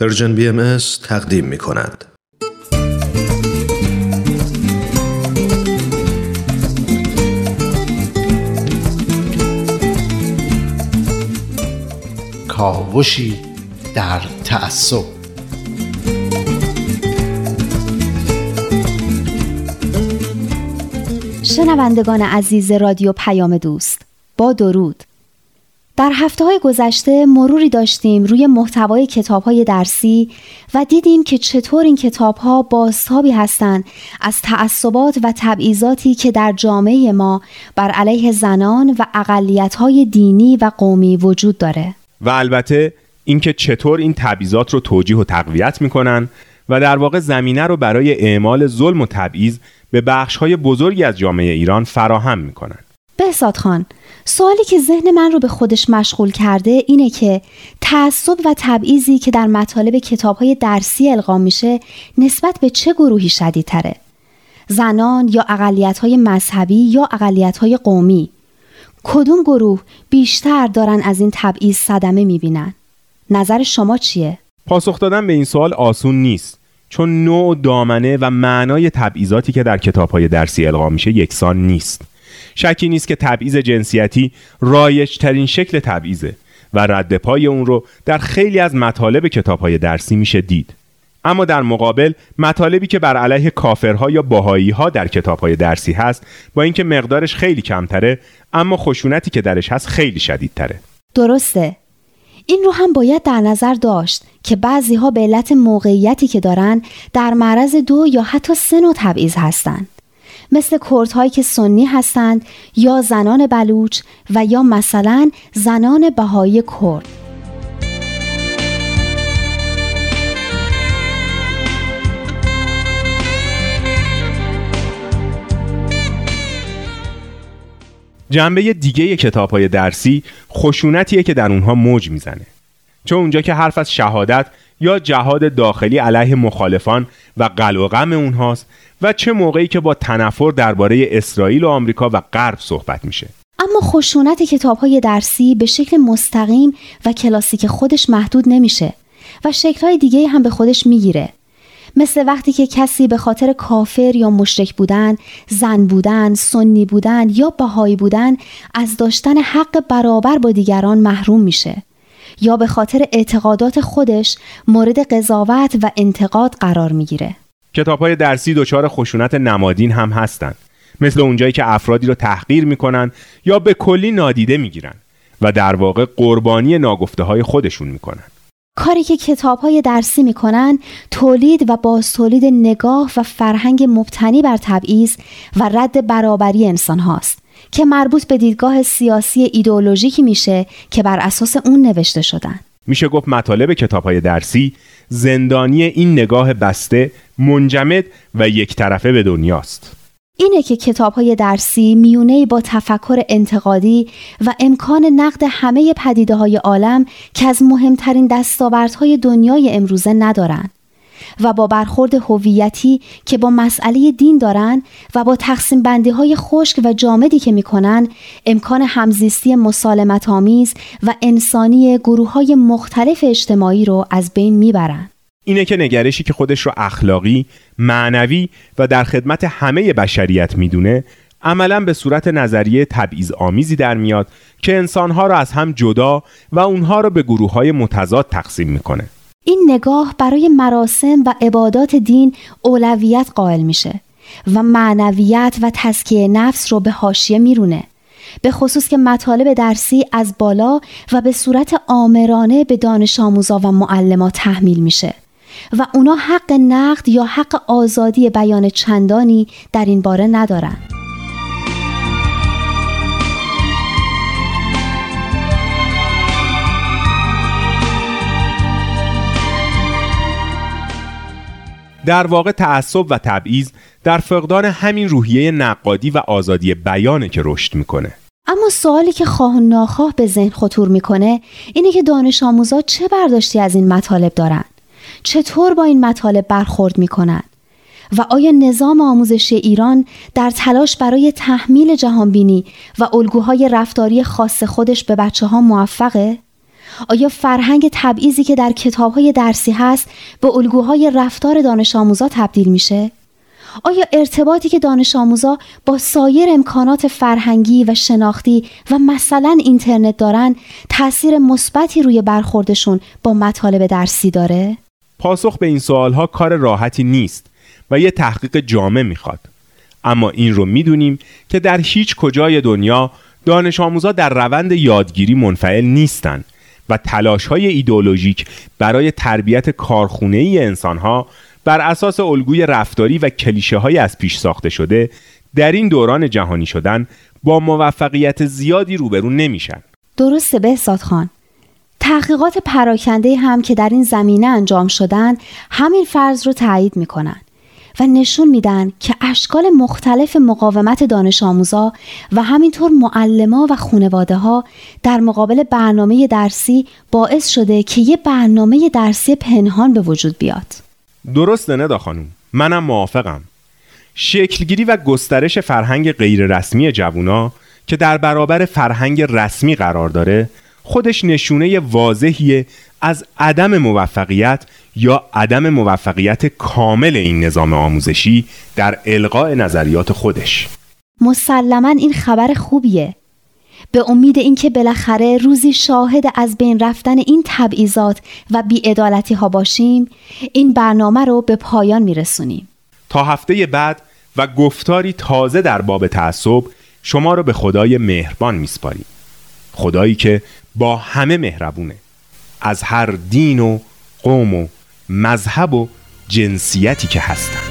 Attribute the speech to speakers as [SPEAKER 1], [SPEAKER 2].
[SPEAKER 1] Persian BMS تقدیم می کند.
[SPEAKER 2] کاوشی در تعصب
[SPEAKER 3] شنوندگان عزیز رادیو پیام دوست با درود در هفته های گذشته مروری داشتیم روی محتوای کتاب های درسی و دیدیم که چطور این کتاب ها بازتابی هستند از تعصبات و تبعیضاتی که در جامعه ما بر علیه زنان و اقلیت های دینی و قومی وجود داره.
[SPEAKER 4] و البته اینکه چطور این تبعیضات رو توجیه و تقویت می‌کنن و در واقع زمینه رو برای اعمال ظلم و تبعیض به بخش های بزرگی از جامعه ایران فراهم می‌کنن.
[SPEAKER 3] بهزاد خان سوالی که ذهن من رو به خودش مشغول کرده اینه که تعصب و تبعیضی که در مطالب کتاب های درسی القا میشه نسبت به چه گروهی شدیدتره؟ زنان یا اقلیت های مذهبی یا اقلیت های قومی؟ کدوم گروه بیشتر دارن از این تبعیض صدمه می‌بینن؟ نظر شما چیه؟
[SPEAKER 4] پاسخ دادن به این سوال آسون نیست چون نوع دامنه و معنای تبعیضاتی که در کتاب های درسی القا میشه یکسان نیست. شکی نیست که تبعیض جنسیتی رایج ترین شکل تبعیضه و رد پای اون رو در خیلی از مطالب کتاب های درسی میشه دید. اما در مقابل مطالبی که بر علیه کافرها یا باهایی ها در کتاب های درسی هست با اینکه مقدارش خیلی کمتره اما خشونتی که درش هست خیلی شدیدتره.
[SPEAKER 3] درسته. این رو هم باید در نظر داشت که بعضی ها به علت موقعیتی که دارن در معرض دو یا حتی سه نوع تبعیض هستند مثل کردهایی که سنی هستند یا زنان بلوچ و یا مثلا زنان بهایی کرد.
[SPEAKER 4] جنبه دیگه کتاب های درسی خشونتیه که در اونها موج می‌زنه. چون اونجا که حرف از شهادت یا جهاد داخلی علیه مخالفان و غم اونهاست و چه موقعی که با تنفر درباره اسرائیل و آمریکا و غرب صحبت میشه.
[SPEAKER 3] اما خشونت کتاب های درسی به شکل مستقیم و کلاسیک خودش محدود نمیشه و شکلهای دیگه هم به خودش می‌گیره. مثل وقتی که کسی به خاطر کافر یا مشرک بودن، زن بودن، سنی بودن یا بهایی بودن از داشتن حق برابر با دیگران محروم میشه. یا به خاطر اعتقادات خودش مورد قضاوت و انتقاد قرار می‌گیره.
[SPEAKER 4] کتاب های درسی دچار خشونت نمادین هم هستند. مثل اونجایی که افرادی رو تحقیر می‌کنن یا به کلی نادیده می‌گیرن و در واقع قربانی ناگفته های خودشون می‌کنن.
[SPEAKER 3] کاری که کتاب های درسی می‌کنن تولید و باز تولید نگاه و فرهنگ مبتنی بر تبعیض و رد برابری انسان هاست که مربوط به دیدگاه سیاسی ایدئولوژیکی میشه که بر اساس اون نوشته شدن.
[SPEAKER 4] میشه گفت مطالب کتاب های درسی زندانی این نگاه بسته منجمد و یک طرفه به دنیاست.
[SPEAKER 3] اینه که کتاب های درسی میونه با تفکر انتقادی و امکان نقد همه پدیده های عالم که از مهمترین دستاوردهای دنیای امروزه ندارند و با برخورد هویتی که با مسئله دین دارند و با تقسیم بندی های خشک و جامدی که می‌کنن امکان همزیستی مسالمت آمیز و انسانی گروه های مختلف اجتماعی رو از بین می‌برند.
[SPEAKER 4] اینه که نگرشی که خودش رو اخلاقی، معنوی و در خدمت همه بشریت می‌دونه عملا به صورت نظریه تبعیض آمیزی در میاد که انسانها را از هم جدا و اونها را به گروه های متضاد تقسیم می‌کنه.
[SPEAKER 3] این نگاه برای مراسم و عبادات دین اولویت قائل میشه و معنویت و تزکیه نفس رو به حاشیه میرونه به خصوص که مطالب درسی از بالا و به صورت آمرانه به دانش آموزا و معلمات تحمیل میشه و اونا حق نقد یا حق آزادی بیان چندانی در این باره ندارن.
[SPEAKER 4] در واقع تعصب و تبعیض در فقدان همین روحیه نقادی و آزادی بیانه که رشد می‌کنه.
[SPEAKER 3] اما سوالی که خواه ناخواه به ذهن خطور می‌کنه اینه که دانش آموزا چه برداشتی از این مطالب دارن؟ چطور با این مطالب برخورد می‌کنن؟ و آیا نظام آموزشی ایران در تلاش برای تحمیل جهانبینی و الگوهای رفتاری خاص خودش به بچه ها موفقه؟ آیا فرهنگ تبعیضی که در کتابهای درسی هست به الگوهای رفتار دانش آموزا تبدیل میشه؟ آیا ارتباطی که دانش آموزا با سایر امکانات فرهنگی و شناختی و مثلا اینترنت دارن تاثیر مثبتی روی برخوردشون با مطالب درسی داره؟
[SPEAKER 4] پاسخ به این سوالها کار راحتی نیست و یه تحقیق جامع می‌خواد. اما این رو می‌دونیم که در هیچ کجای دنیا دانش آموزا در روند یادگیری منفعل نیستند و تلاش های ایدولوژیک برای تربیت کارخونه ای انسان ها بر اساس الگوی رفتاری و کلیشه های از پیش ساخته شده در این دوران جهانی شدن با موفقیت زیادی روبرو نمیشن.
[SPEAKER 3] درسته بهزاد خان. تحقیقات پراکنده هم که در این زمینه انجام شدن همین فرض رو تایید می‌کنن. و نشون میدن که اشکال مختلف مقاومت دانش آموزا و همینطور معلما و خانواده ها در مقابل برنامه درسی باعث شده که یه برنامه درسی پنهان به وجود بیاد.
[SPEAKER 4] درسته ندا خانوم منم موافقم. شکلگیری و گسترش فرهنگ غیررسمی جوونا که در برابر فرهنگ رسمی قرار داره خودش نشونه واضحیه از عدم موفقیت یا عدم موفقیت کامل این نظام آموزشی در القاء نظریات خودش.
[SPEAKER 3] مسلما این خبر خوبیه. به امید اینکه بالاخره روزی شاهد از بین رفتن این تبعیضات و بیعدالتی ها باشیم این برنامه رو به پایان میرسونیم.
[SPEAKER 4] تا هفته بعد و گفتاری تازه در باب تعصب شما رو به خدای مهربان میسپاریم. خدایی که با همه مهربونه. از هر دین و قوم و مذهب و جنسیتی که هستن.